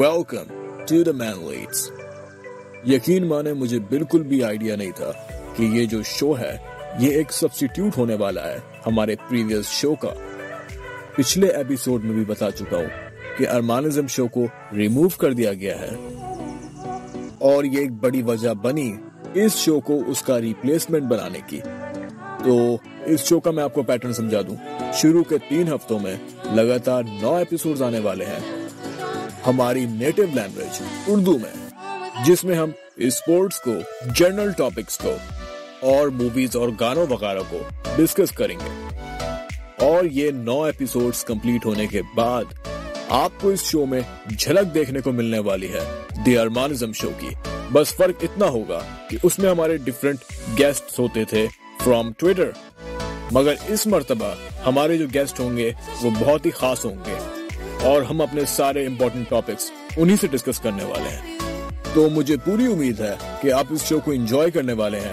Welcome to the main leads یقین مانے مجھے بالکل بھی آئیڈیا نہیں تھا کہ یہ جو شو ہے، یہ ایک سبسٹیوٹ ہونے والا ہے ہمارے پریویس شو کا۔ پچھلے ایپیسوڈ میں بھی بتا چکا ہوں کہ ارمانزم شو کو ریموو کر دیا گیا ہے۔ اور یہ ایک بڑی وجہ بنی اس شو کو اس کا ریپلیسمنٹ بنانے کی۔ تو اس شو کا میں آپ کو پیٹرن سمجھا دوں۔ شروع کے تین ہفتوں میں لگاتار نو ایپیسوڈ آنے والے ہیں۔ ہماری نیٹو لینگویج اردو میں، جس میں ہم اسپورٹس کو جنرل ٹاپکس کو اور موویز اور گانوں وغیرہ کو ڈسکس کریں گے۔ اور یہ نو ایپیسوڈز کمپلیٹ ہونے کے بعد آپ کو اس شو میں جھلک دیکھنے کو ملنے والی ہے، دی ارمانزم شو کی۔ بس فرق اتنا ہوگا کہ اس میں ہمارے ڈفرنٹ گیسٹ ہوتے تھے فرام ٹویٹر مگر اس مرتبہ ہمارے جو گیسٹ ہوں گے، وہ بہت ہی خاص ہوں گے۔ اور ہم اپنے سارے امپورٹنٹ ٹاپکس انہی سے ڈسکس کرنے والے ہیں۔ تو مجھے پوری امید ہے کہ آپ اس شو کو انجوائے کرنے والے ہیں۔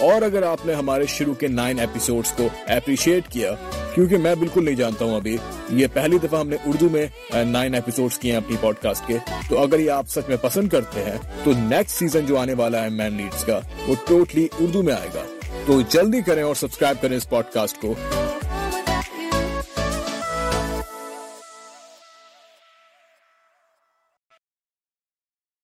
اور اگر آپ نے ہمارے شروع کے نائن ایپیسوڈز کو اپریشیٹ کیا، کیونکہ میں بالکل نہیں جانتا ہوں ابھی، یہ پہلی دفعہ ہم نے اردو میں نائن ایپیسوڈز کیے ہیں اپنی پوڈ کاسٹ کے۔ تو اگر یہ آپ سچ میں پسند کرتے ہیں، تو نیکسٹ سیزن جو آنے والا ہے مین لیڈس کا، وہ ٹوٹلی totally اردو میں آئے گا۔ تو جلدی کریں اور سبسکرائب کریں اس پوڈ کاسٹ کو۔